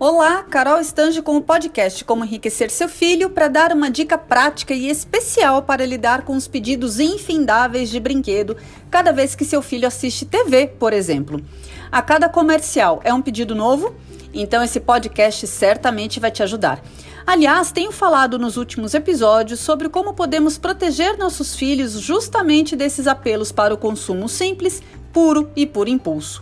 Olá, Carol Stange com o podcast Como Enriquecer Seu Filho para dar uma dica prática e especial para lidar com os pedidos infindáveis de brinquedo cada vez que seu filho assiste TV, por exemplo. A cada comercial é um pedido novo, então esse podcast certamente vai te ajudar. Aliás, tenho falado nos últimos episódios sobre como podemos proteger nossos filhos justamente desses apelos para o consumo simples, puro e por impulso.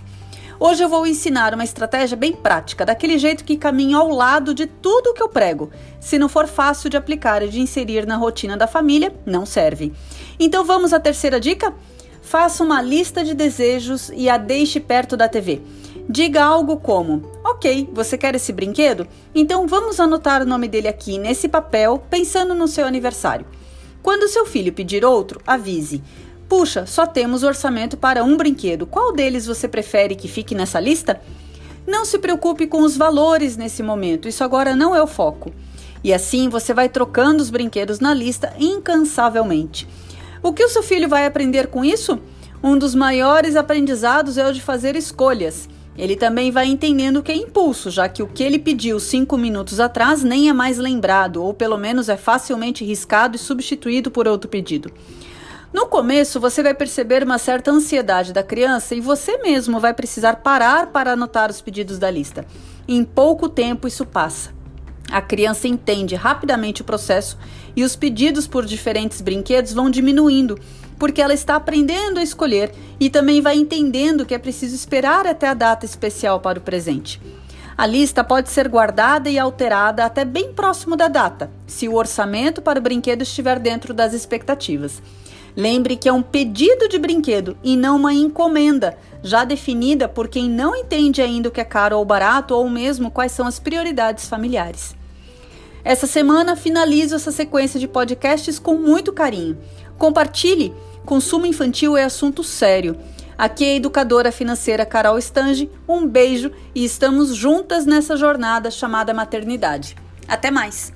Hoje eu vou ensinar uma estratégia bem prática, daquele jeito que caminha ao lado de tudo que eu prego. Se não for fácil de aplicar e de inserir na rotina da família, não serve. Então vamos à terceira dica? Faça uma lista de desejos e a deixe perto da TV. Diga algo como: Ok, você quer esse brinquedo? Então vamos anotar o nome dele aqui nesse papel, pensando no seu aniversário. Quando seu filho pedir outro, avise. Puxa, só temos orçamento para um brinquedo. Qual deles você prefere que fique nessa lista? Não se preocupe com os valores nesse momento, isso agora não é o foco. E assim você vai trocando os brinquedos na lista incansavelmente. O que o seu filho vai aprender com isso? Um dos maiores aprendizados é o de fazer escolhas. Ele também vai entendendo que é impulso, já que o que ele pediu cinco minutos atrás nem é mais lembrado, ou pelo menos é facilmente riscado e substituído por outro pedido. No começo, você vai perceber uma certa ansiedade da criança e você mesmo vai precisar parar para anotar os pedidos da lista. Em pouco tempo, isso passa. A criança entende rapidamente o processo e os pedidos por diferentes brinquedos vão diminuindo, porque ela está aprendendo a escolher e também vai entendendo que é preciso esperar até a data especial para o presente. A lista pode ser guardada e alterada até bem próximo da data, se o orçamento para o brinquedo estiver dentro das expectativas. Lembre que é um pedido de brinquedo e não uma encomenda, já definida por quem não entende ainda o que é caro ou barato ou mesmo quais são as prioridades familiares. Essa semana finalizo essa sequência de podcasts com muito carinho. Compartilhe, consumo infantil é assunto sério. Aqui é a educadora financeira Carol Stange. Um beijo e estamos juntas nessa jornada chamada maternidade. Até mais!